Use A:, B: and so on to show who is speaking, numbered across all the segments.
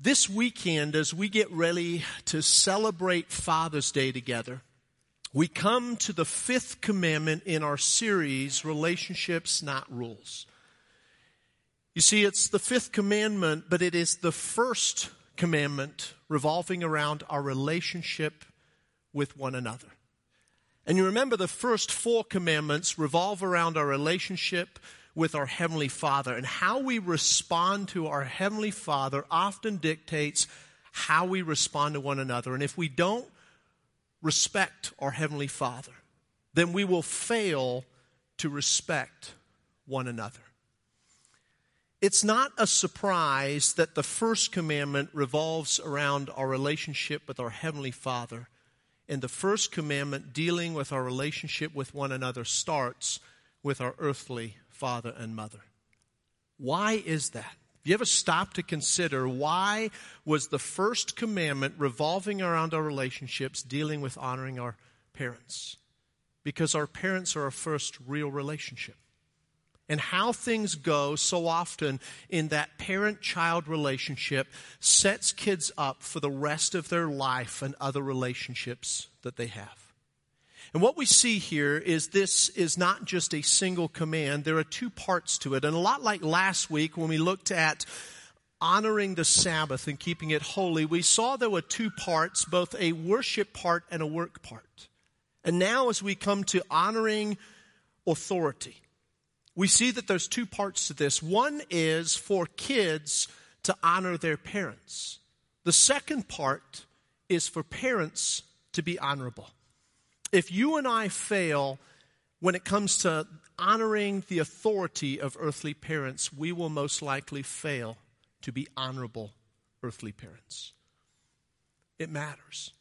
A: This weekend, as we get ready to celebrate Father's Day together, we come to the fifth commandment in our series, Relationships, Not Rules. You see, it's the fifth commandment, but it is the first commandment revolving around our relationship with one another. And you remember the first four commandments revolve around our relationship with our Heavenly Father. And how we respond to our Heavenly Father often dictates how we respond to one another. And if we don't respect our Heavenly Father, then we will fail to respect one another. It's not a surprise that the first commandment revolves around our relationship with our Heavenly Father. And the first commandment dealing with our relationship with one another starts with our earthly father and mother. Why is that? Have you ever stopped to consider why was the first commandment revolving around our relationships dealing with honoring our parents? Because our parents are our first real relationship. And how things go so often in that parent child relationship sets kids up for the rest of their life and other relationships that they have. And what we see here is this is not just a single command. There are two parts to it. And a lot like last week when we looked at honoring the Sabbath and keeping it holy, we saw there were two parts, both a worship part and a work part. And now as we come to honoring authority, we see that there's two parts to this. One is for kids to honor their parents. The second part is for parents to be honorable if you and I fail when it comes to honoring the authority of earthly parents, we will most likely fail to be honorable earthly parents. It matters.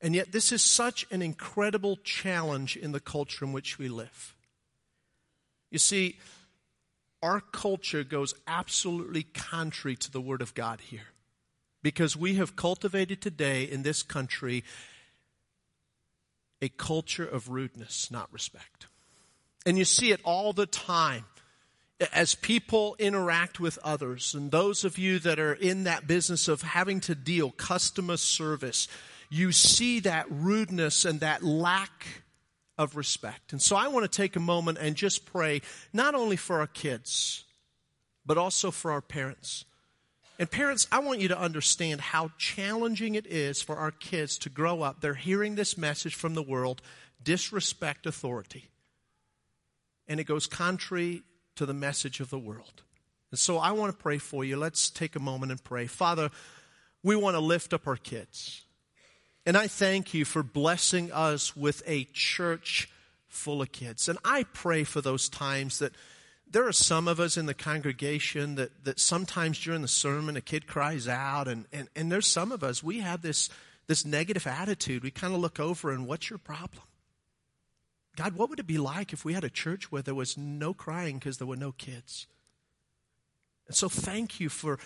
A: And yet, this is such an incredible challenge in the culture in which we live. You see, our culture goes absolutely contrary to the Word of God here. Because we have cultivated today in this country a culture of rudeness, not respect. And you see it all the time as people interact with others. And those of you that are in that business of having to deal customer service, you see that rudeness and that lack of respect. And so I want to take a moment and just pray not only for our kids, but also for our parents. And parents, I want you to understand how challenging it is for our kids to grow up. They're hearing this message from the world disrespect authority. And it goes contrary to the message of the world. And so I want to pray for you. Let's take a moment and pray. Father, we want to lift up our kids. And I thank you for blessing us with a church full of kids. And I pray for those times that there are some of us in the congregation that, that sometimes during the sermon a kid cries out, and, and, and there's some of us, we have this, this negative attitude. We kind of look over and what's your problem? God, what would it be like if we had a church where there was no crying because there were no kids? And so thank you for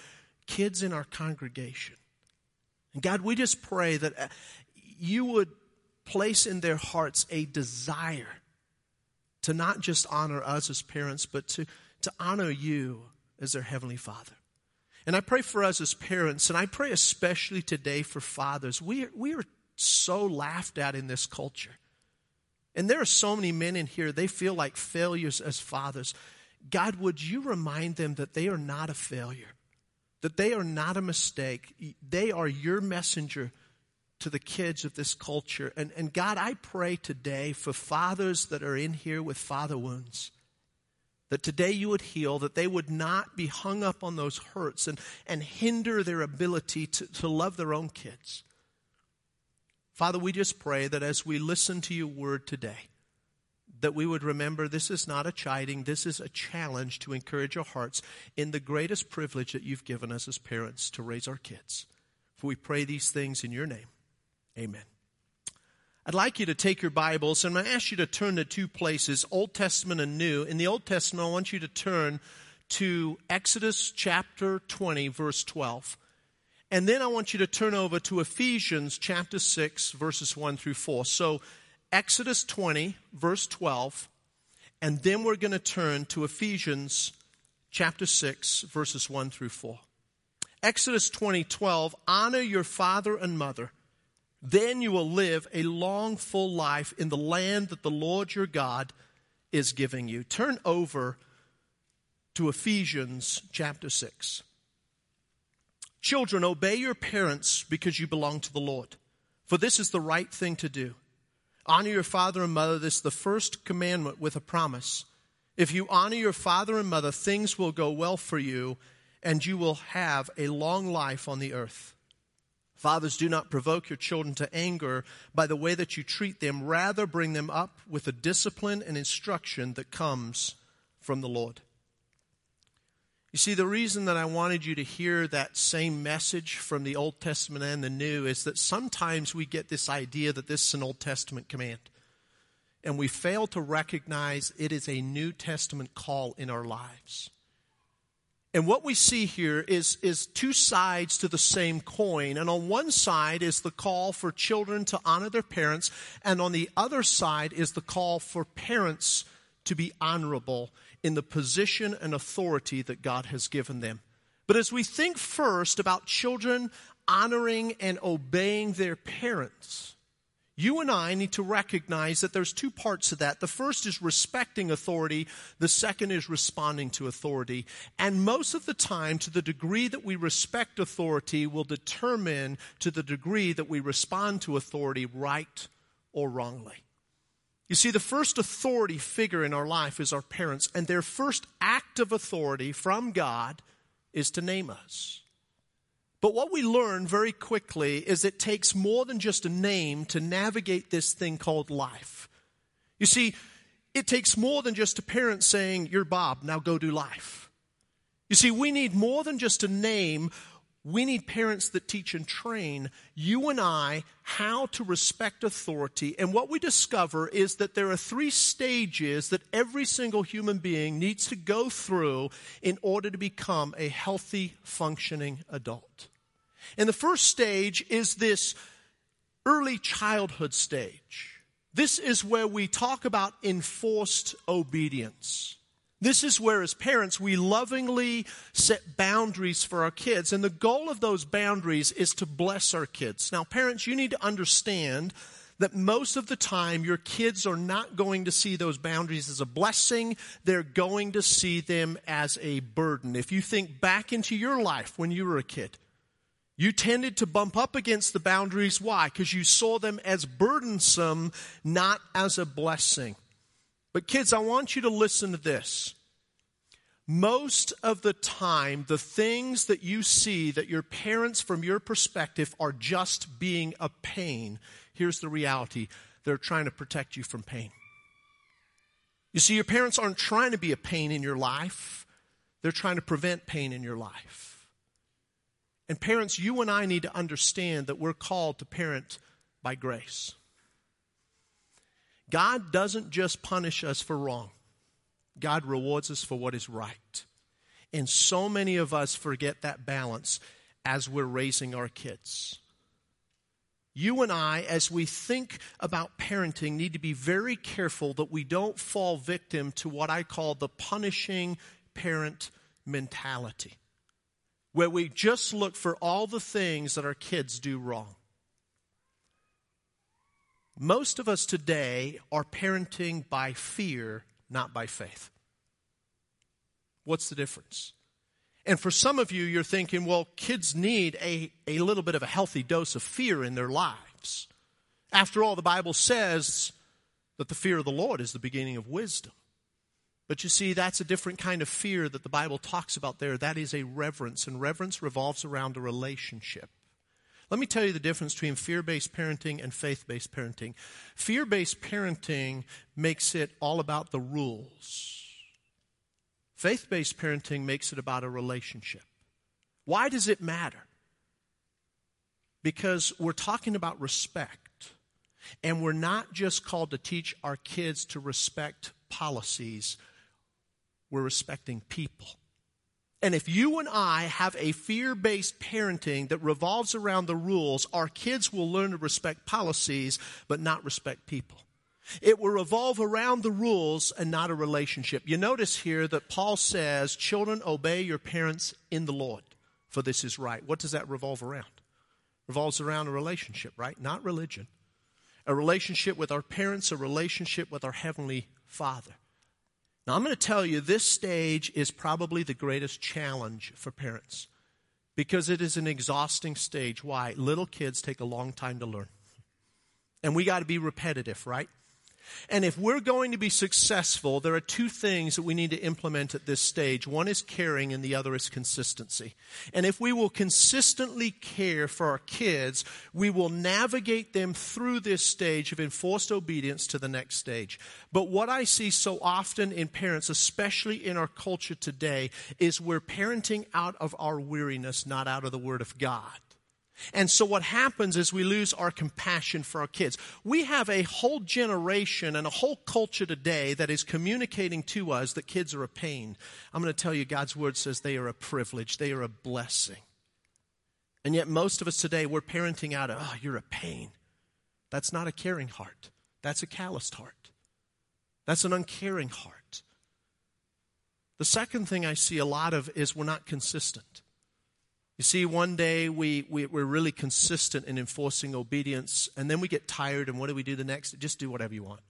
A: kids in our congregation. And God, we just pray that uh, you would place in their hearts a desire to not just honor us as parents, but to, to honor you as their Heavenly Father. And I pray for us as parents, and I pray especially today for fathers. We are, we are so laughed at in this culture. And there are so many men in here, they feel like failures as fathers. God, would you remind them that they are not a failure, that they are not a mistake, they are your messenger to the kids of this culture. And, and God, I pray today for fathers that are in here with father wounds. That today you would heal, that they would not be hung up on those hurts and, and hinder their ability to, to love their own kids. Father, we just pray that as we listen to your word today, that we would remember this is not a chiding, this is a challenge to encourage our hearts in the greatest privilege that you've given us as parents to raise our kids. For we pray these things in your name. Amen. I'd like you to take your Bibles and to ask you to turn to two places, Old Testament and New. In the Old Testament, I want you to turn to Exodus chapter 20, verse 12. And then I want you to turn over to Ephesians chapter 6, verses 1 through 4. So, Exodus 20, verse 12. And then we're going to turn to Ephesians chapter 6, verses 1 through 4. Exodus 20:12, honor your father and mother. Then you will live a long full life in the land that the Lord your God is giving you. Turn over to Ephesians chapter 6. Children, obey your parents because you belong to the Lord, for this is the right thing to do. Honor your father and mother. This is the first commandment with a promise. If you honor your father and mother, things will go well for you, and you will have a long life on the earth. Fathers, do not provoke your children to anger by the way that you treat them. Rather, bring them up with the discipline and instruction that comes from the Lord. You see, the reason that I wanted you to hear that same message from the Old Testament and the New is that sometimes we get this idea that this is an Old Testament command. And we fail to recognize it is a New Testament call in our lives. And what we see here is, is two sides to the same coin. And on one side is the call for children to honor their parents, and on the other side is the call for parents to be honorable in the position and authority that God has given them. But as we think first about children honoring and obeying their parents, you and I need to recognize that there's two parts of that. The first is respecting authority, the second is responding to authority. And most of the time, to the degree that we respect authority will determine to the degree that we respond to authority right or wrongly. You see, the first authority figure in our life is our parents, and their first act of authority from God is to name us. But what we learn very quickly is it takes more than just a name to navigate this thing called life. You see, it takes more than just a parent saying, You're Bob, now go do life. You see, we need more than just a name. We need parents that teach and train you and I how to respect authority. And what we discover is that there are three stages that every single human being needs to go through in order to become a healthy, functioning adult. And the first stage is this early childhood stage. This is where we talk about enforced obedience. This is where, as parents, we lovingly set boundaries for our kids. And the goal of those boundaries is to bless our kids. Now, parents, you need to understand that most of the time your kids are not going to see those boundaries as a blessing. They're going to see them as a burden. If you think back into your life when you were a kid, you tended to bump up against the boundaries. Why? Because you saw them as burdensome, not as a blessing. But, kids, I want you to listen to this. Most of the time, the things that you see that your parents, from your perspective, are just being a pain, here's the reality they're trying to protect you from pain. You see, your parents aren't trying to be a pain in your life, they're trying to prevent pain in your life. And, parents, you and I need to understand that we're called to parent by grace. God doesn't just punish us for wrong, God rewards us for what is right. And so many of us forget that balance as we're raising our kids. You and I, as we think about parenting, need to be very careful that we don't fall victim to what I call the punishing parent mentality, where we just look for all the things that our kids do wrong. Most of us today are parenting by fear, not by faith. What's the difference? And for some of you, you're thinking, well, kids need a, a little bit of a healthy dose of fear in their lives. After all, the Bible says that the fear of the Lord is the beginning of wisdom. But you see, that's a different kind of fear that the Bible talks about there. That is a reverence, and reverence revolves around a relationship. Let me tell you the difference between fear based parenting and faith based parenting. Fear based parenting makes it all about the rules, faith based parenting makes it about a relationship. Why does it matter? Because we're talking about respect. And we're not just called to teach our kids to respect policies, we're respecting people. And if you and I have a fear based parenting that revolves around the rules, our kids will learn to respect policies but not respect people. It will revolve around the rules and not a relationship. You notice here that Paul says, Children, obey your parents in the Lord. for this is right. What does that revolve around? Revolves around a relationship, right? Not religion. A relationship with our parents, a relationship with our Heavenly Father. Now, I'm going to tell you, this stage is probably the greatest challenge for parents because it is an exhausting stage. Why? Little kids take a long time to learn. And we got to be repetitive, right? And if we're going to be successful, there are two things that we need to implement at this stage. One is caring and the other is consistency. And if we will consistently care for our kids, we will navigate them through this stage of enforced obedience to the next stage. But what I see so often in parents, especially in our culture today, is we're parenting out of our weariness, not out of the Word of God. And so what happens is we lose our compassion for our kids. We have a whole generation and a whole culture today that is communicating to us that kids are a pain. I'm going to tell you, God's word says they are a privilege, they are a blessing. And yet, most of us today, we're parenting out of, oh, you're a pain. That's not a caring heart, that's a calloused heart, that's an uncaring heart. The second thing I see a lot of is we're not consistent. You see, one day we, we, we're really consistent in enforcing obedience, and then we get tired, and what do we do the next? Just do whatever you want.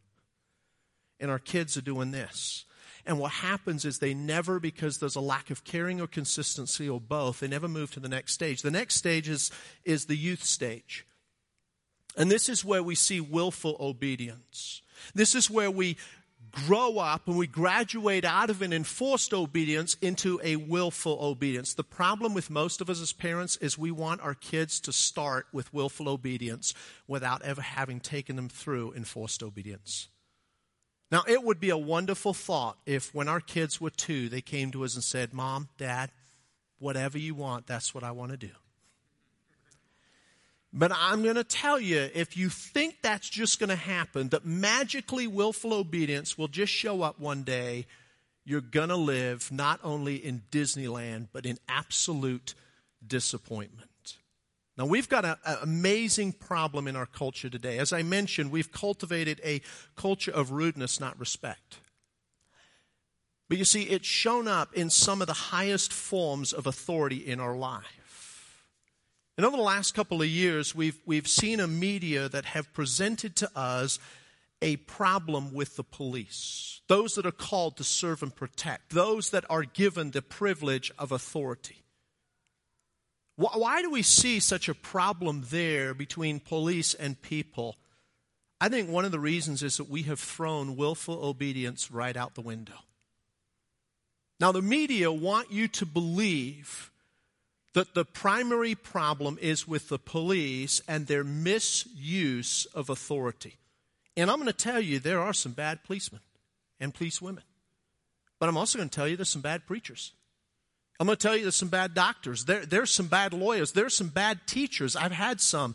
A: And our kids are doing this. And what happens is they never, because there's a lack of caring or consistency or both, they never move to the next stage. The next stage is, is the youth stage. And this is where we see willful obedience. This is where we, grow up and we graduate out of an enforced obedience into a willful obedience. The problem with most of us as parents is we want our kids to start with willful obedience without ever having taken them through enforced obedience. Now, it would be a wonderful thought if when our kids were two, they came to us and said, Mom, Dad, whatever you want, that's what I want to do. But I'm going to tell you if you think that's just going to happen, that magically willful obedience will just show up one day, you're going to live not only in Disneyland, but in absolute disappointment. Now, we've got an amazing problem in our culture today. As I mentioned, we've cultivated a culture of rudeness, not respect. But you see, it's shown up in some of the highest forms of authority in our life. And over the last couple of years, we've, we've seen a media that have presented to us a problem with the police. Those that are called to serve and protect, those that are given the privilege of authority. Why do we see such a problem there between police and people? I think one of the reasons is that we have thrown willful obedience right out the window. Now, the media want you to believe that the primary problem is with the police and their misuse of authority. And I'm going to tell you, there are some bad policemen and police women. But I'm also going to tell you there's some bad preachers. I'm going to tell you there's some bad doctors. There, there's some bad lawyers. There's some bad teachers. I've had some.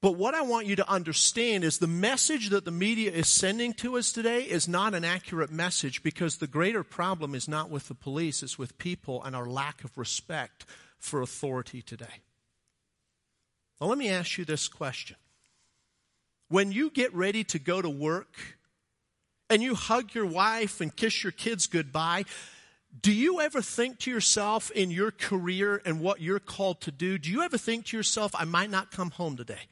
A: But what I want you to understand is the message that the media is sending to us today is not an accurate message because the greater problem is not with the police, it's with people and our lack of respect for authority today. Now, let me ask you this question. When you get ready to go to work and you hug your wife and kiss your kids goodbye, do you ever think to yourself in your career and what you're called to do, do you ever think to yourself, I might not come home today?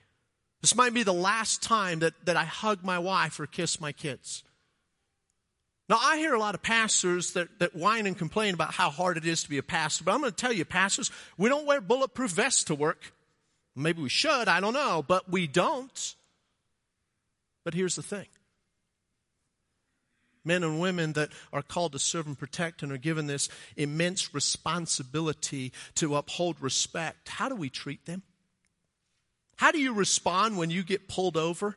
A: This might be the last time that, that I hug my wife or kiss my kids. Now, I hear a lot of pastors that, that whine and complain about how hard it is to be a pastor, but I'm going to tell you, pastors, we don't wear bulletproof vests to work. Maybe we should, I don't know, but we don't. But here's the thing men and women that are called to serve and protect and are given this immense responsibility to uphold respect, how do we treat them? How do you respond when you get pulled over?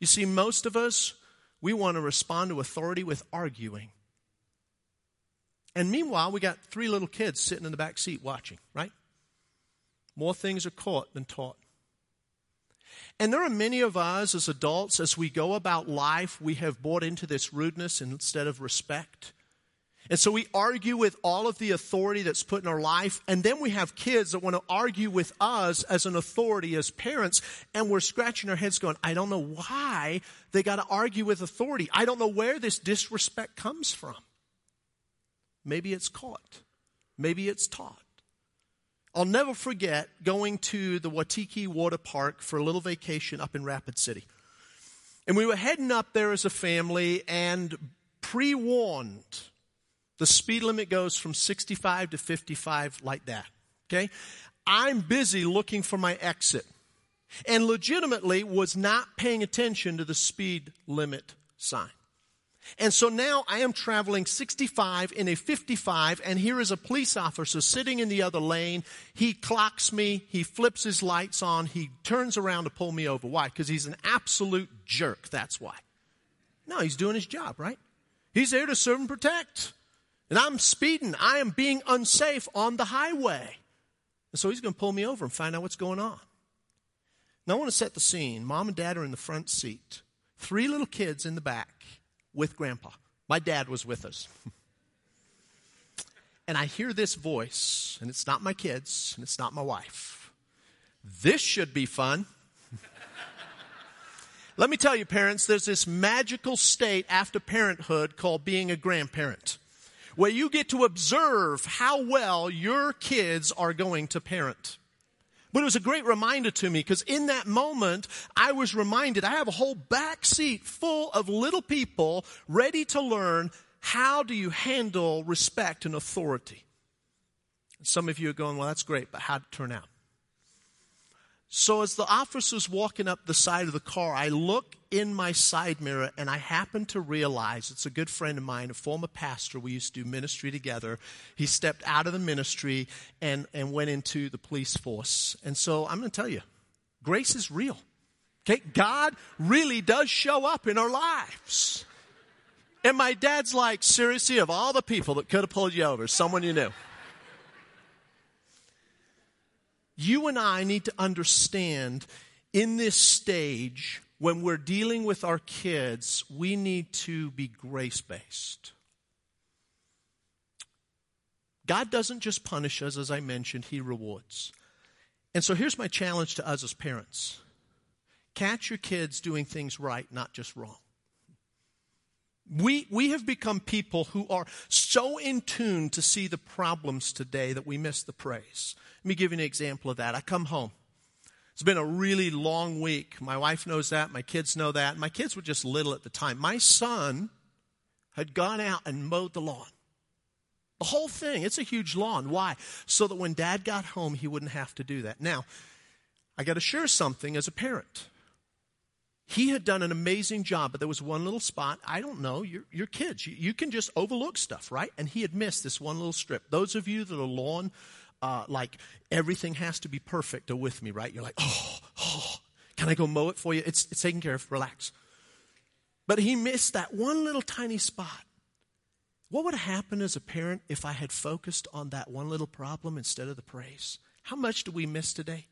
A: You see, most of us, we want to respond to authority with arguing. And meanwhile, we got three little kids sitting in the back seat watching, right? More things are caught than taught. And there are many of us as adults, as we go about life, we have bought into this rudeness instead of respect. And so we argue with all of the authority that's put in our life, and then we have kids that want to argue with us as an authority, as parents, and we're scratching our heads going, I don't know why they got to argue with authority. I don't know where this disrespect comes from. Maybe it's caught. maybe it's taught. I'll never forget going to the Watiki Water Park for a little vacation up in Rapid City. And we were heading up there as a family and pre warned. The speed limit goes from 65 to 55 like that. Okay? I'm busy looking for my exit and legitimately was not paying attention to the speed limit sign. And so now I am traveling 65 in a 55 and here is a police officer sitting in the other lane. He clocks me. He flips his lights on. He turns around to pull me over. Why? Because he's an absolute jerk. That's why. No, he's doing his job, right? He's there to serve and protect. And I'm speeding. I am being unsafe on the highway. And so he's going to pull me over and find out what's going on. Now I want to set the scene. Mom and dad are in the front seat, three little kids in the back with grandpa. My dad was with us. and I hear this voice, and it's not my kids, and it's not my wife. This should be fun. Let me tell you, parents, there's this magical state after parenthood called being a grandparent where you get to observe how well your kids are going to parent. But it was a great reminder to me because in that moment, I was reminded I have a whole back seat full of little people ready to learn how do you handle respect and authority. Some of you are going, well, that's great, but how'd it turn out? So as the officer's walking up the side of the car, I look in my side mirror and I happen to realize it's a good friend of mine, a former pastor. We used to do ministry together. He stepped out of the ministry and, and went into the police force. And so I'm going to tell you, grace is real. Okay? God really does show up in our lives. And my dad's like, seriously, of all the people that could have pulled you over, someone you knew you and I need to understand in this stage, when we're dealing with our kids, we need to be grace based. God doesn't just punish us, as I mentioned, He rewards. And so here's my challenge to us as parents catch your kids doing things right, not just wrong. We, we have become people who are so in tune to see the problems today that we miss the praise. Let me give you an example of that. I come home. It's been a really long week. My wife knows that. My kids know that. My kids were just little at the time. My son had gone out and mowed the lawn. The whole thing. It's a huge lawn. Why? So that when dad got home, he wouldn't have to do that. Now, I got to share something as a parent. He had done an amazing job, but there was one little spot. I don't know. You're, you're kids. You, you, can just overlook stuff, right? And he had missed this one little strip. Those of you that are lawn, uh, like everything has to be perfect, are with me, right? You're like, oh, oh, can I go mow it for you? It's, it's taken care of. Relax. But he missed that one little tiny spot. What would happen as a parent if I had focused on that one little problem instead of the praise? How much do we miss today?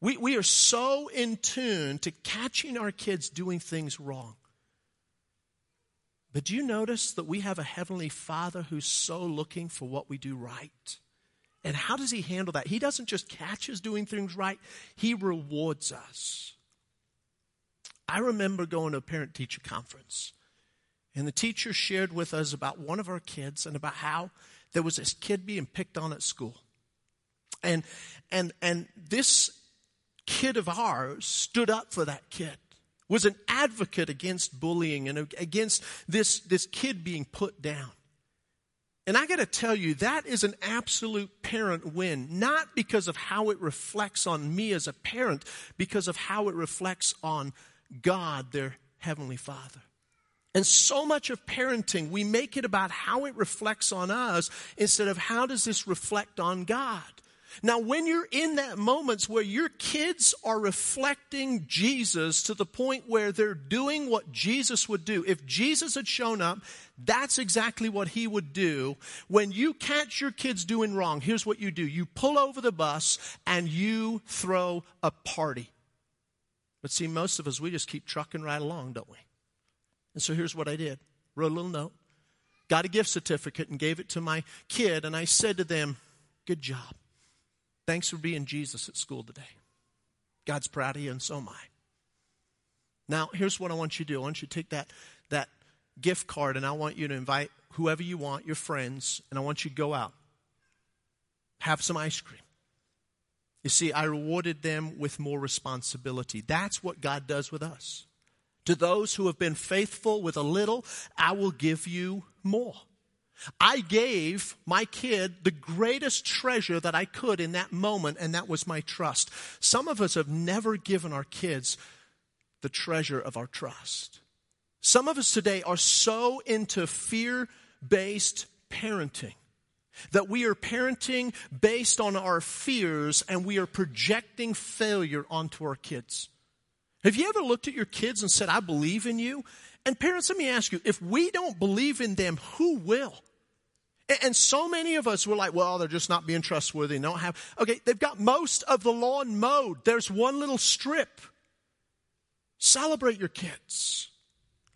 A: We, we are so in tune to catching our kids doing things wrong. But do you notice that we have a Heavenly Father who's so looking for what we do right? And how does He handle that? He doesn't just catch us doing things right, He rewards us. I remember going to a parent teacher conference, and the teacher shared with us about one of our kids and about how there was this kid being picked on at school. And, and, and this kid of ours stood up for that kid, was an advocate against bullying and against this, this kid being put down. And I got to tell you, that is an absolute parent win, not because of how it reflects on me as a parent, because of how it reflects on God, their Heavenly Father. And so much of parenting, we make it about how it reflects on us instead of how does this reflect on God. Now, when you're in that moments where your kids are reflecting Jesus to the point where they're doing what Jesus would do, if Jesus had shown up, that's exactly what he would do. When you catch your kids doing wrong, here's what you do. You pull over the bus and you throw a party. But see, most of us, we just keep trucking right along, don't we? And so here's what I did. Wrote a little note, got a gift certificate and gave it to my kid, and I said to them, good job. Thanks for being Jesus at school today. God's proud of you, and so am I. Now, here's what I want you to do. I want you to take that, that gift card, and I want you to invite whoever you want, your friends, and I want you to go out. have some ice cream. You see, I rewarded them with more responsibility. That's what God does with us. To those who have been faithful with a little, I will give you more. I gave my kid the greatest treasure that I could in that moment, and that was my trust. Some of us have never given our kids the treasure of our trust. Some of us today are so into fear based parenting that we are parenting based on our fears and we are projecting failure onto our kids. Have you ever looked at your kids and said, I believe in you? And parents, let me ask you, if we don't believe in them, who will? And so many of us were like, well, they're just not being trustworthy. They don't have, okay, they've got most of the lawn mowed. There's one little strip. Celebrate your kids.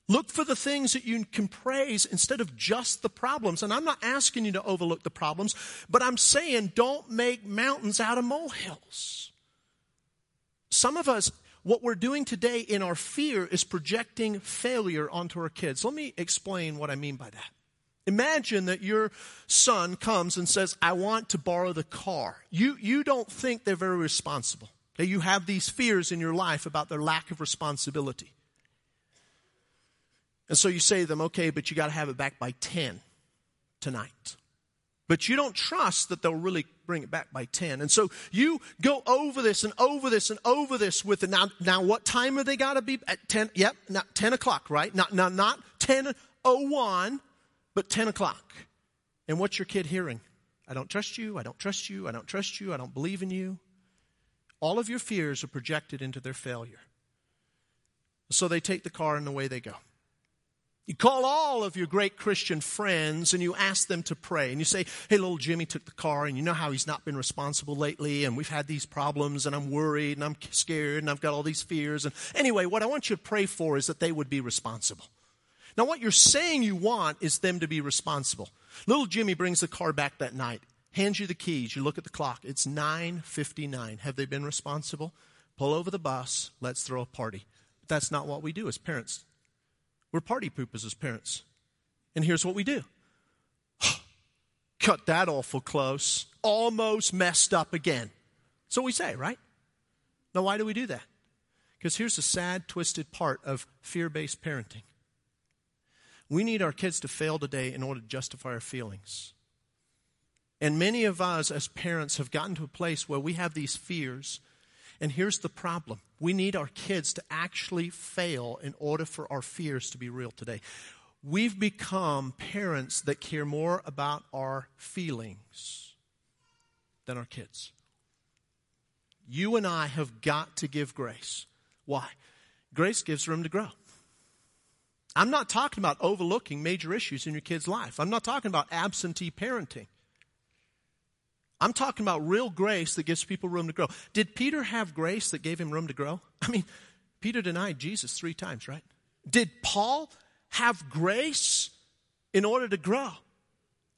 A: Look for the things that you can praise instead of just the problems. And I'm not asking you to overlook the problems, but I'm saying don't make mountains out of molehills. Some of us, what we're doing today in our fear is projecting failure onto our kids. Let me explain what I mean by that. Imagine that your son comes and says, I want to borrow the car. You, you don't think they're very responsible. That you have these fears in your life about their lack of responsibility. And so you say to them, okay, but you got to have it back by 10 tonight. But you don't trust that they'll really bring it back by 10. And so you go over this and over this and over this with it. Now, now what time are they got to be at 10? Yep, not 10 o'clock, right? Not, not, not 10.01, but 10 o'clock. And what's your kid hearing? I don't trust you. I don't trust you. I don't trust you. I don't believe in you. All of your fears are projected into their failure. So they take the car and away they go. You call all of your great Christian friends and you ask them to pray. And you say, Hey, little Jimmy took the car, and you know how he's not been responsible lately, and we've had these problems, and I'm worried, and I'm scared, and I've got all these fears. And anyway, what I want you to pray for is that they would be responsible. Now, what you're saying you want is them to be responsible. Little Jimmy brings the car back that night, hands you the keys. You look at the clock. It's 9:59. Have they been responsible? Pull over the bus. Let's throw a party. But that's not what we do as parents. We're party poopers as parents. And here's what we do cut that awful close, almost messed up again. So we say, right? Now, why do we do that? Because here's the sad, twisted part of fear based parenting. We need our kids to fail today in order to justify our feelings. And many of us as parents have gotten to a place where we have these fears and here's the problem we need our kids to actually fail in order for our fears to be real today. We've become parents that care more about our feelings than our kids. You and I have got to give grace. Why? Grace gives room to grow. I'm not talking about overlooking major issues in your kid's life. I'm not talking about absentee parenting. I'm talking about real grace that gives people room to grow. Did Peter have grace that gave him room to grow? I mean, Peter denied Jesus three times, right? Did Paul have grace in order to grow?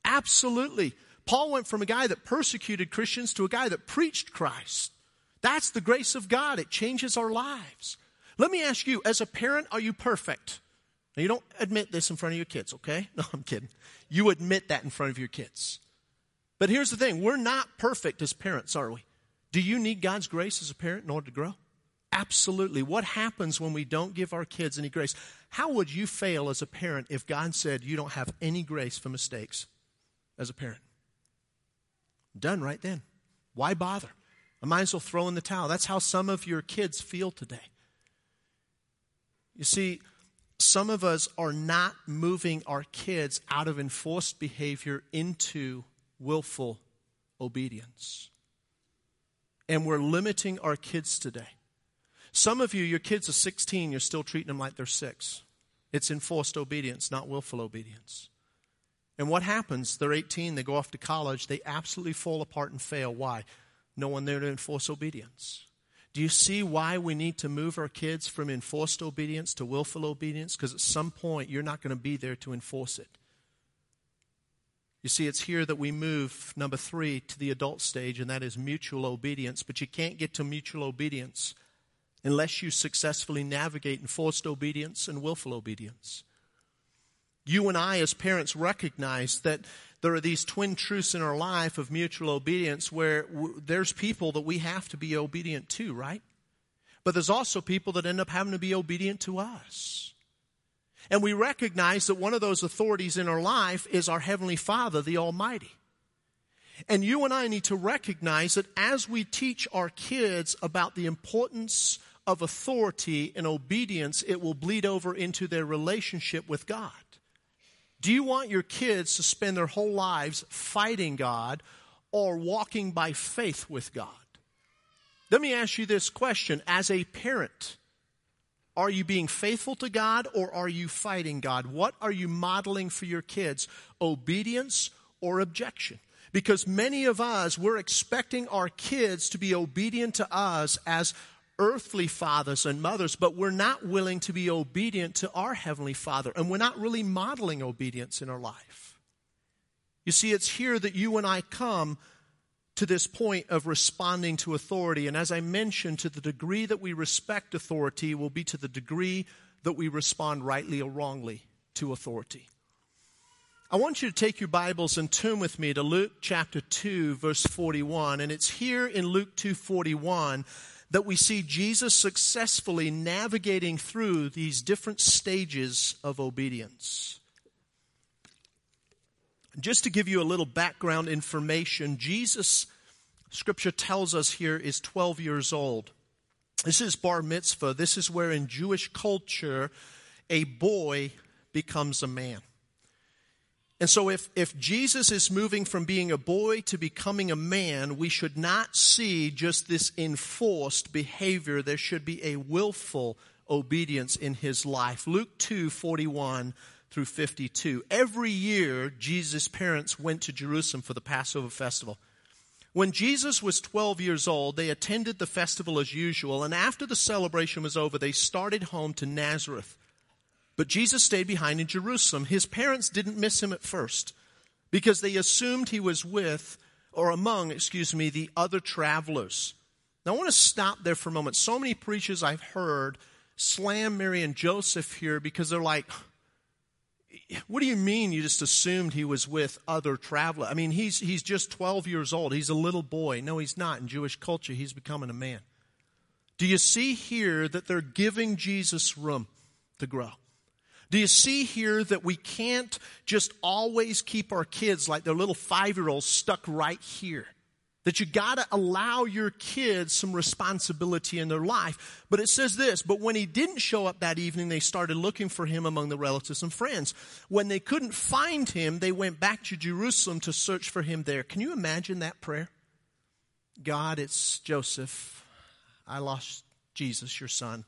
A: Absolutely. Paul went from a guy that persecuted Christians to a guy that preached Christ. That's the grace of God. It changes our lives. Let me ask you, as a parent, are you perfect? Now, you don't admit this in front of your kids, okay? No, I'm kidding. You admit that in front of your kids. But here's the thing we're not perfect as parents, are we? Do you need God's grace as a parent in order to grow? Absolutely. What happens when we don't give our kids any grace? How would you fail as a parent if God said you don't have any grace for mistakes as a parent? Done right then. Why bother? I might as well throw in the towel. That's how some of your kids feel today. You see, some of us are not moving our kids out of enforced behavior into willful obedience. And we're limiting our kids today. Some of you, your kids are 16, you're still treating them like they're six. It's enforced obedience, not willful obedience. And what happens? They're 18, they go off to college, they absolutely fall apart and fail. Why? No one there to enforce obedience. Do you see why we need to move our kids from enforced obedience to willful obedience? Because at some point, you're not going to be there to enforce it. You see, it's here that we move, number three, to the adult stage, and that is mutual obedience. But you can't get to mutual obedience unless you successfully navigate enforced obedience and willful obedience. You and I, as parents, recognize that there are these twin truths in our life of mutual obedience where w- there's people that we have to be obedient to, right? But there's also people that end up having to be obedient to us. And we recognize that one of those authorities in our life is our Heavenly Father, the Almighty. And you and I need to recognize that as we teach our kids about the importance of authority and obedience, it will bleed over into their relationship with God. Do you want your kids to spend their whole lives fighting God or walking by faith with God? Let me ask you this question. As a parent, are you being faithful to God or are you fighting God? What are you modeling for your kids? Obedience or objection? Because many of us, we're expecting our kids to be obedient to us as earthly fathers and mothers, but we're not willing to be obedient to our Heavenly Father, and we're not really modeling obedience in our life. You see, it's here that you and I come to this point of responding to authority. And as I mentioned, to the degree that we respect authority will be to the degree that we respond rightly or wrongly to authority. I want you to take your Bibles and turn with me to Luke chapter 2 verse 41 and it's here in Luke 2:41 that we see Jesus successfully navigating through these different stages of obedience. Just to give you a little background information, Jesus scripture tells us here is 12 years old. This is bar mitzvah. This is where in Jewish culture a boy becomes a man. And so, if, if Jesus is moving from being a boy to becoming a man, we should not see just this enforced behavior. There should be a willful obedience in his life. Luke 2 41 through 52. Every year, Jesus' parents went to Jerusalem for the Passover festival. When Jesus was 12 years old, they attended the festival as usual, and after the celebration was over, they started home to Nazareth but Jesus stayed behind in Jerusalem. His parents didn't miss him at first because they assumed he was with or among, excuse me, the other travelers. Now I want to stop there for a moment. So many preachers I've heard slam Mary and Joseph here because they're like, what do you mean you just assumed he was with other travelers? I mean, he's, he's just 12 years old. He's a little boy. No, he's not. In Jewish culture, he's becoming a man. Do you see here that they're giving Jesus room to grow? Do you see here that we can't just always keep our kids like their little five year olds stuck right here? That you gotta allow your kids some responsibility in their life. But it says this, but when he didn't show up that evening, they started looking for him among the relatives and friends. When they couldn't find him, they went back to Jerusalem to search for him there. Can you imagine that prayer? God, it's Joseph. I lost Jesus, your son.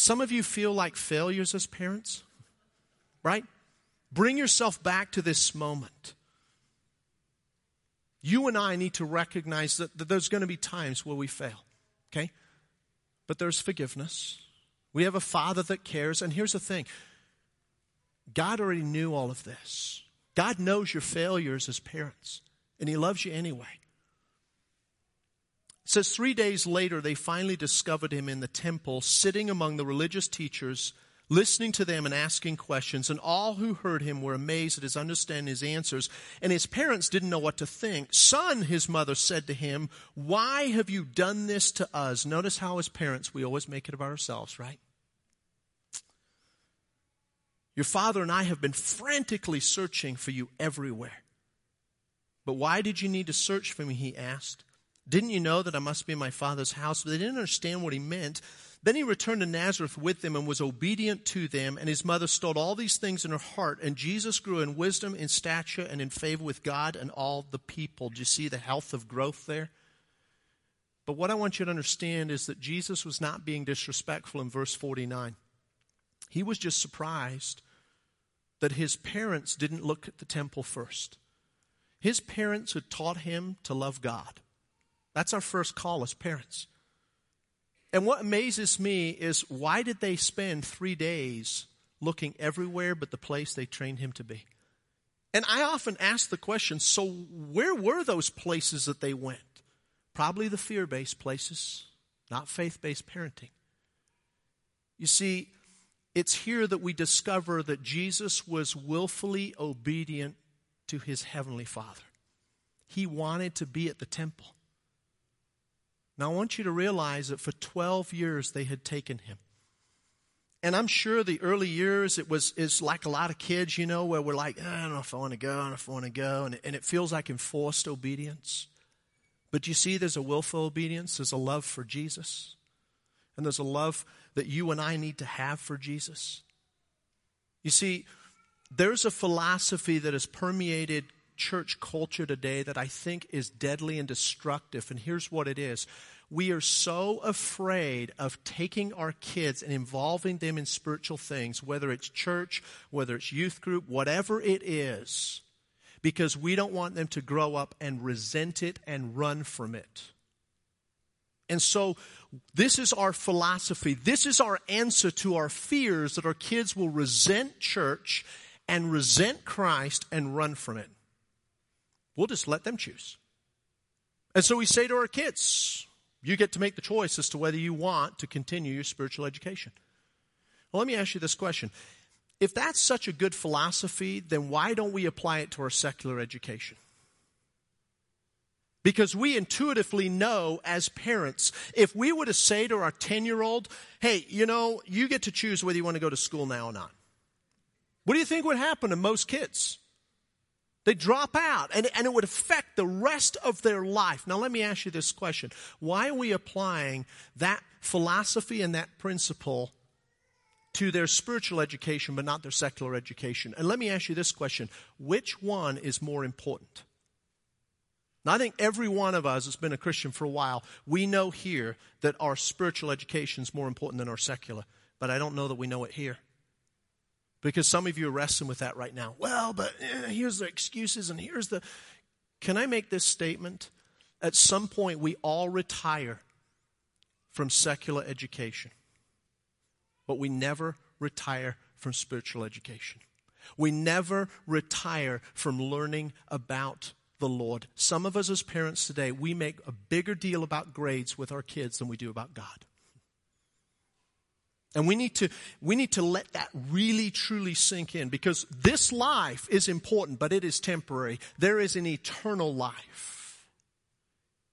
A: Some of you feel like failures as parents, right? Bring yourself back to this moment. You and I need to recognize that, that there's going to be times where we fail, okay? But there's forgiveness. We have a father that cares. And here's the thing God already knew all of this. God knows your failures as parents, and He loves you anyway. It says three days later, they finally discovered him in the temple, sitting among the religious teachers, listening to them and asking questions. And all who heard him were amazed at his understanding his answers. And his parents didn't know what to think. Son, his mother said to him, Why have you done this to us? Notice how, as parents, we always make it about ourselves, right? Your father and I have been frantically searching for you everywhere. But why did you need to search for me? He asked. Didn't you know that I must be in my father's house? But they didn't understand what he meant. Then he returned to Nazareth with them and was obedient to them. And his mother stored all these things in her heart. And Jesus grew in wisdom, in stature, and in favor with God and all the people. Do you see the health of growth there? But what I want you to understand is that Jesus was not being disrespectful in verse 49. He was just surprised that his parents didn't look at the temple first. His parents had taught him to love God. That's our first call as parents. And what amazes me is why did they spend three days looking everywhere but the place they trained him to be? And I often ask the question so, where were those places that they went? Probably the fear based places, not faith based parenting. You see, it's here that we discover that Jesus was willfully obedient to his heavenly Father. He wanted to be at the temple. Now, I want you to realize that for 12 years they had taken him. And I'm sure the early years it was is like a lot of kids, you know, where we're like, ah, I don't know if I want to go, I don't know if I want to go, and, and it feels like enforced obedience. But you see, there's a willful obedience, there's a love for Jesus, and there's a love that you and I need to have for Jesus. You see, there's a philosophy that has permeated church culture today that I think is deadly and destructive, and here's what it is we are so afraid of taking our kids and involving them in spiritual things, whether it's church, whether it's youth group, whatever it is, because we don't want them to grow up and resent it and run from it. And so, this is our philosophy. This is our answer to our fears that our kids will resent church and resent Christ and run from it. We'll just let them choose. And so we say to our kids, you get to make the choice as to whether you want to continue your spiritual education. Well, let me ask you this question. If that's such a good philosophy, then why don't we apply it to our secular education? Because we intuitively know as parents, if we were to say to our 10 year old, hey, you know, you get to choose whether you want to go to school now or not. What do you think would happen to most kids? They drop out, and, and it would affect the rest of their life. Now, let me ask you this question Why are we applying that philosophy and that principle to their spiritual education, but not their secular education? And let me ask you this question Which one is more important? Now, I think every one of us has been a Christian for a while. We know here that our spiritual education is more important than our secular, but I don't know that we know it here. Because some of you are wrestling with that right now. Well, but eh, here's the excuses and here's the. Can I make this statement? At some point, we all retire from secular education, but we never retire from spiritual education. We never retire from learning about the Lord. Some of us as parents today, we make a bigger deal about grades with our kids than we do about God. And we need to, we need to let that really truly sink in because this life is important, but it is temporary. There is an eternal life.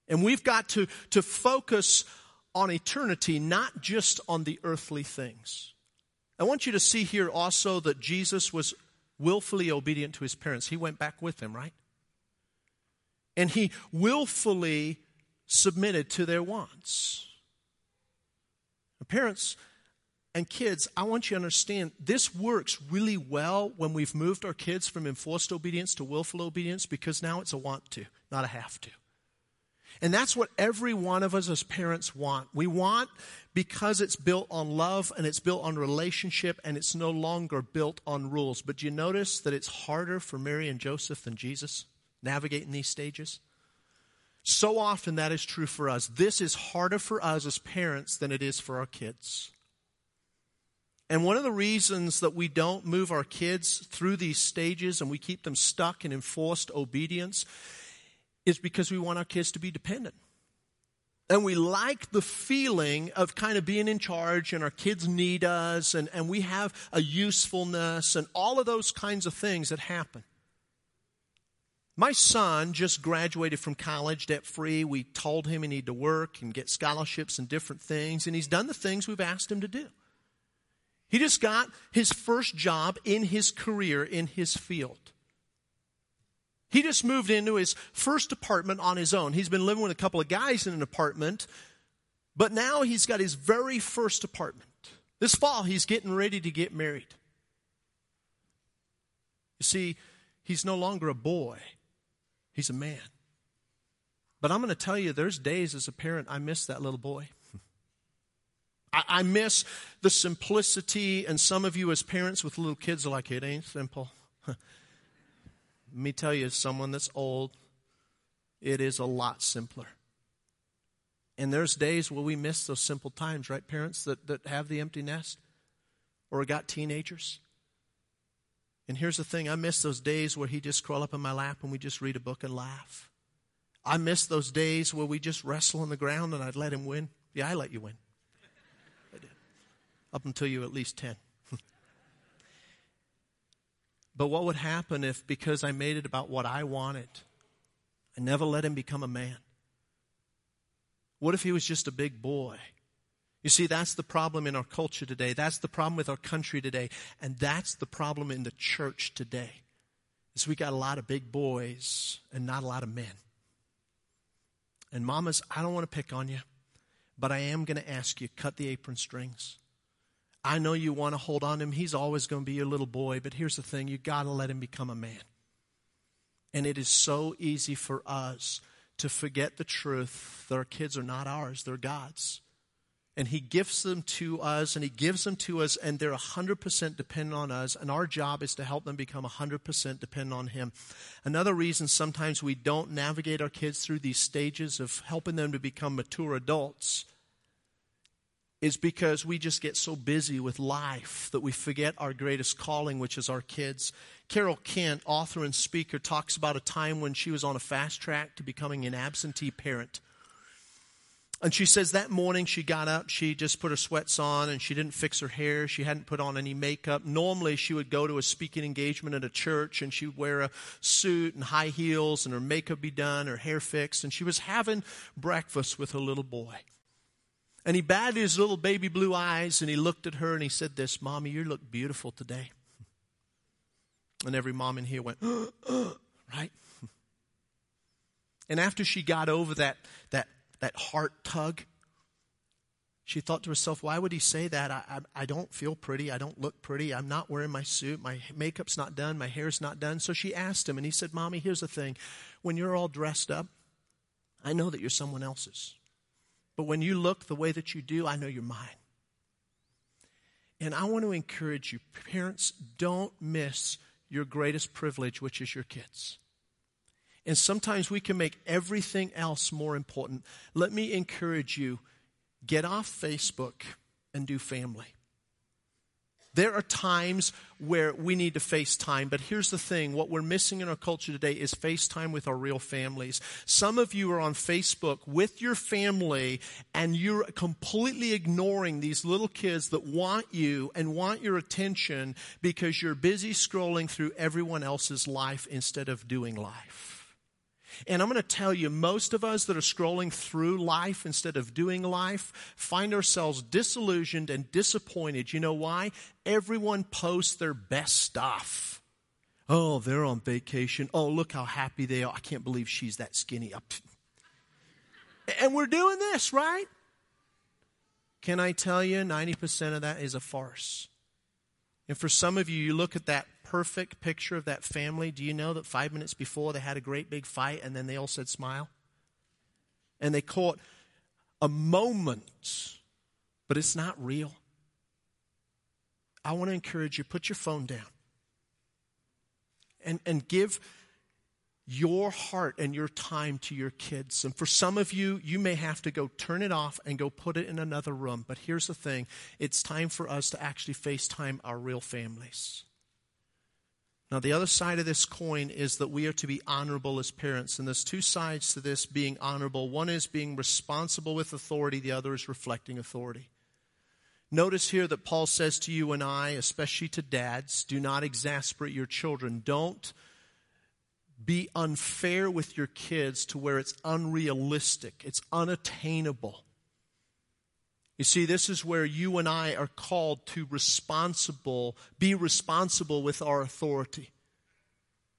A: And we've got to, to focus on eternity, not just on the earthly things. I want you to see here also that Jesus was willfully obedient to his parents. He went back with them, right? And he willfully submitted to their wants. parents, and kids, I want you to understand this works really well when we've moved our kids from enforced obedience to willful obedience because now it's a want to, not a have to. And that's what every one of us as parents want. We want because it's built on love and it's built on relationship and it's no longer built on rules. But do you notice that it's harder for Mary and Joseph than Jesus navigating these stages? So often that is true for us. This is harder for us as parents than it is for our kids. And one of the reasons that we don't move our kids through these stages and we keep them stuck in enforced obedience is because we want our kids to be dependent. And we like the feeling of kind of being in charge and our kids need us and, and we have a usefulness and all of those kinds of things that happen. My son just graduated from college debt free. We told him he needed to work and get scholarships and different things, and he's done the things we've asked him to do. He just got his first job in his career in his field. He just moved into his first apartment on his own. He's been living with a couple of guys in an apartment, but now he's got his very first apartment. This fall, he's getting ready to get married. You see, he's no longer a boy, he's a man. But I'm going to tell you, there's days as a parent I miss that little boy. I, I miss the simplicity, and some of you as parents with little kids are like, it ain't simple. Let me tell you, as someone that's old, it is a lot simpler. And there's days where we miss those simple times, right, parents that, that have the empty nest or got teenagers. And here's the thing I miss those days where he just crawl up in my lap and we just read a book and laugh. I miss those days where we just wrestle on the ground and I'd let him win. Yeah, I let you win up until you at least 10. But what would happen if, because I made it about what I wanted, I never let him become a man? What if he was just a big boy? You see, that's the problem in our culture today. That's the problem with our country today. And that's the problem in the church today. Is we got a lot of big boys and not a lot of men. And mamas, I don't want to pick on you, but I am going to ask you, cut the apron strings. I know you want to hold on to him. He's always going to be your little boy, but here's the thing you got to let him become a man. And it is so easy for us to forget the truth that our kids are not ours, they're God's. And He gifts them to us, and He gives them to us, and they're 100% dependent on us, and our job is to help them become 100% dependent on Him. Another reason sometimes we don't navigate our kids through these stages of helping them to become mature adults is because we just get so busy with life that we forget our greatest calling, which is our kids. Carol Kent, author and speaker, talks about a time when she was on a fast track to becoming an absentee parent. And she says that morning she got up, she just put her sweats on and she didn't fix her hair. She hadn't put on any makeup. Normally she would go to a speaking engagement at a church and she would wear a suit and high heels and her makeup be done, her hair fixed. And she was having breakfast with her little boy. And he batted his little baby blue eyes and he looked at her and he said this, Mommy, you look beautiful today. And every mom in here went, right? And after she got over that, that, that heart tug, she thought to herself, why would he say that? I, I, I, don't feel pretty. I don't look pretty. I'm not wearing my suit. My makeup's not done. My hair's not done. So she asked him, and he said, Mommy, here's the thing. When you're all dressed up, I know that you're someone else's. But when you look the way that you do, I know you're mine. And I want to encourage you, parents, don't miss your greatest privilege, which is your kids. And sometimes we can make everything else more important. Let me encourage you get off Facebook and do family. There are times where we need to FaceTime, but here's the thing what we're missing in our culture today is FaceTime with our real families. Some of you are on Facebook with your family and you're completely ignoring these little kids that want you and want your attention because you're busy scrolling through everyone else's life instead of doing life. And I'm going to tell you, most of us that are scrolling through life instead of doing life find ourselves disillusioned and disappointed. You know why? Everyone posts their best stuff. Oh, they're on vacation. Oh, look how happy they are. I can't believe she's that skinny. And we're doing this, right? Can I tell you, 90% of that is a farce. And for some of you, you look at that perfect picture of that family. Do you know that five minutes before they had a great big fight and then they all said smile? And they caught a moment, but it's not real. I want to encourage you put your phone down and, and give your heart and your time to your kids. And for some of you, you may have to go turn it off and go put it in another room. But here's the thing it's time for us to actually FaceTime our real families. Now, the other side of this coin is that we are to be honorable as parents. And there's two sides to this being honorable. One is being responsible with authority, the other is reflecting authority. Notice here that Paul says to you and I, especially to dads, do not exasperate your children. Don't be unfair with your kids to where it's unrealistic, it's unattainable. You see, this is where you and I are called to responsible, be responsible with our authority.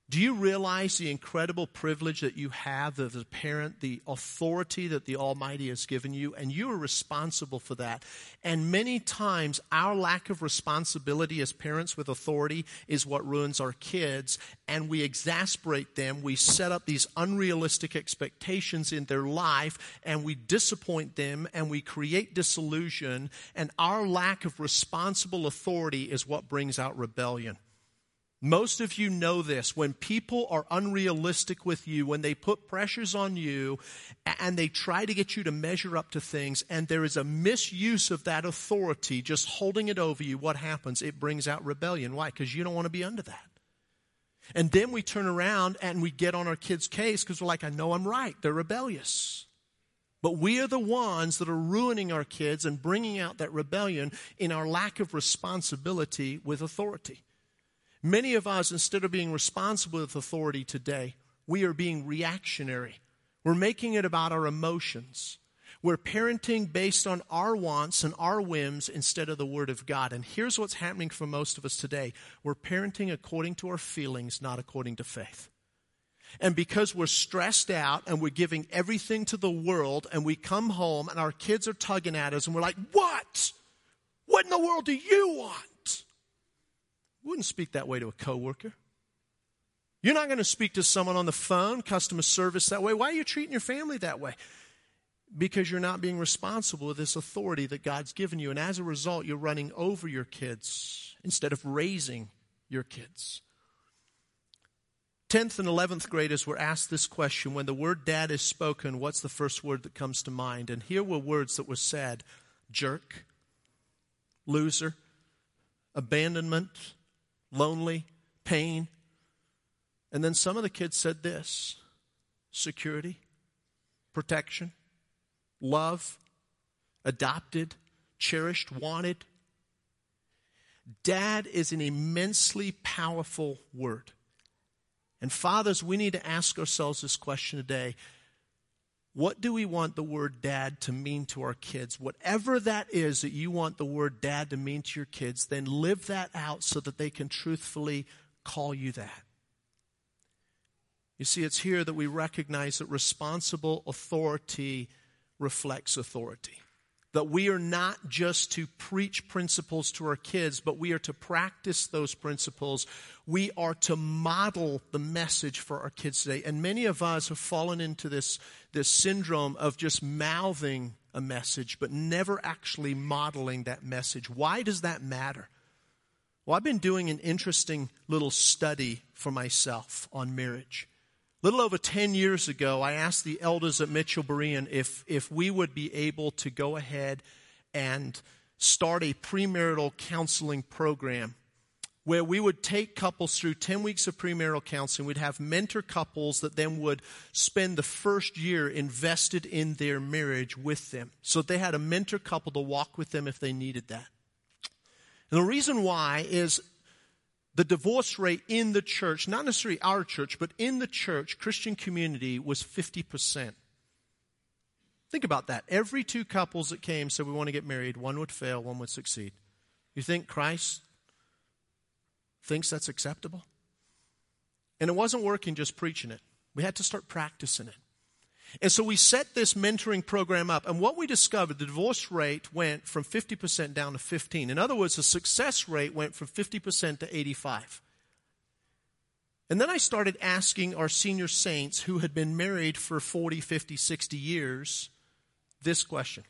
A: Do you realize the incredible privilege that you have as a parent, the authority that the Almighty has given you, and you are responsible for that? And many times, our lack of responsibility as parents with authority is what ruins our kids, and we exasperate them. We set up these unrealistic expectations in their life, and we disappoint them, and we create disillusion, and our lack of responsible authority is what brings out rebellion. Most of you know this. When people are unrealistic with you, when they put pressures on you and they try to get you to measure up to things, and there is a misuse of that authority, just holding it over you, what happens? It brings out rebellion. Why? Because you don't want to be under that. And then we turn around and we get on our kids' case because we're like, I know I'm right. They're rebellious. But we are the ones that are ruining our kids and bringing out that rebellion in our lack of responsibility with authority. Many of us, instead of being responsible with authority today, we are being reactionary. We're making it about our emotions. We're parenting based on our wants and our whims instead of the Word of God. And here's what's happening for most of us today we're parenting according to our feelings, not according to faith. And because we're stressed out and we're giving everything to the world, and we come home and our kids are tugging at us, and we're like, What? What in the world do you want? Wouldn't speak that way to a coworker. You're not going to speak to someone on the phone, customer service that way. Why are you treating your family that way? because you're not being responsible with this authority that God's given you. And as a result, you're running over your kids instead of raising your kids. 10th and 11th graders were asked this question when the word dad is spoken, what's the first word that comes to mind? And here were words that were said jerk, loser, abandonment, lonely, pain. And then some of the kids said this security, protection, love, adopted, cherished, wanted. Dad is an immensely powerful word. And fathers, we need to ask ourselves this question today. What do we want the word dad to mean to our kids? Whatever that is that you want the word dad to mean to your kids, then live that out so that they can truthfully call you that. You see, it's here that we recognize that responsible authority reflects authority. That we are not just to preach principles to our kids, but we are to practice those principles. We are to model the message for our kids today. And many of us have fallen into this, this syndrome of just mouthing a message, but never actually modeling that message. Why does that matter? Well, I've been doing an interesting little study for myself on marriage little over 10 years ago, I asked the elders at Mitchell Berean if, if we would be able to go ahead and start a premarital counseling program where we would take couples through 10 weeks of premarital counseling. We'd have mentor couples that then would spend the first year invested in their marriage with them. So they had a mentor couple to walk with them if they needed that. And the reason why is the divorce rate in the church, not necessarily our church, but in the church, Christian community, was 50%. Think about that. Every two couples that came said, We want to get married. One would fail, one would succeed. You think Christ thinks that's acceptable? And it wasn't working just preaching it, we had to start practicing it. And so we set this mentoring program up, and what we discovered, the divorce rate went from 50% down to 15. In other words, the success rate went from 50% to 85. And then I started asking our senior saints who had been married for 40, 50, 60 years this question.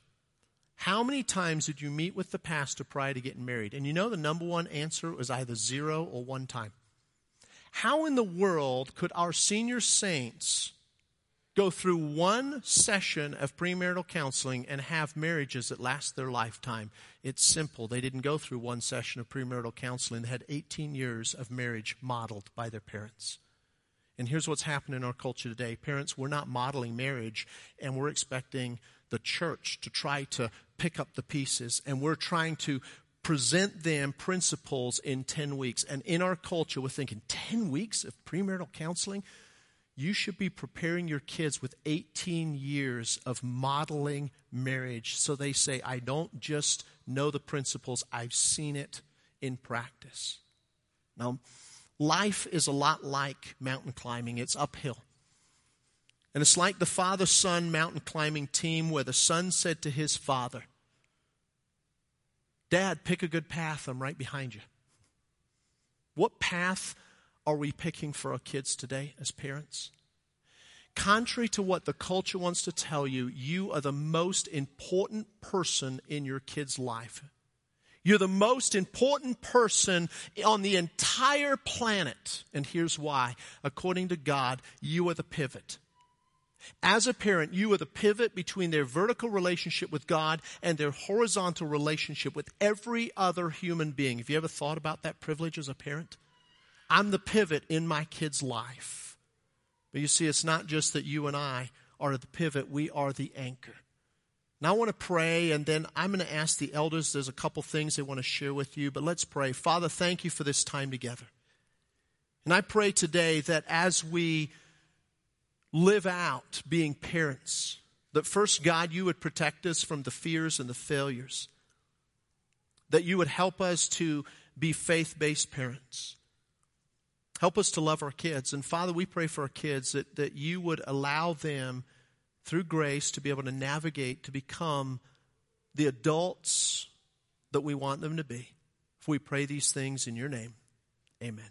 A: How many times did you meet with the pastor prior to getting married? And you know the number one answer was either zero or one time. How in the world could our senior saints go through one session of premarital counseling and have marriages that last their lifetime. It's simple. They didn't go through one session of premarital counseling. They had 18 years of marriage modeled by their parents. And here's what's happening in our culture today parents, we're not modeling marriage, and we're expecting the church to try to pick up the pieces, and we're trying to present them principles in 10 weeks. And in our culture, we're thinking 10 weeks of premarital counseling? You should be preparing your kids with 18 years of modeling marriage so they say, I don't just know the principles, I've seen it in practice. Now, life is a lot like mountain climbing, it's uphill. And it's like the father son mountain climbing team where the son said to his father, Dad, pick a good path, I'm right behind you. What path are we picking for our kids today as parents? Contrary to what the culture wants to tell you, you are the most important person in your kid's life. You're the most important person on the entire planet. And here's why. According to God, you are the pivot. As a parent, you are the pivot between their vertical relationship with God and their horizontal relationship with every other human being. Have you ever thought about that privilege as a parent? I'm the pivot in my kid's life. But you see, it's not just that you and I are the pivot, we are the anchor. Now I want to pray, and then I'm going to ask the elders. There's a couple things they want to share with you, but let's pray. Father, thank you for this time together. And I pray today that as we live out being parents, that first, God, you would protect us from the fears and the failures, that you would help us to be faith based parents. Help us to love our kids. And Father, we pray for our kids that, that you would allow them, through grace, to be able to navigate, to become the adults that we want them to be. If we pray these things in your name, amen.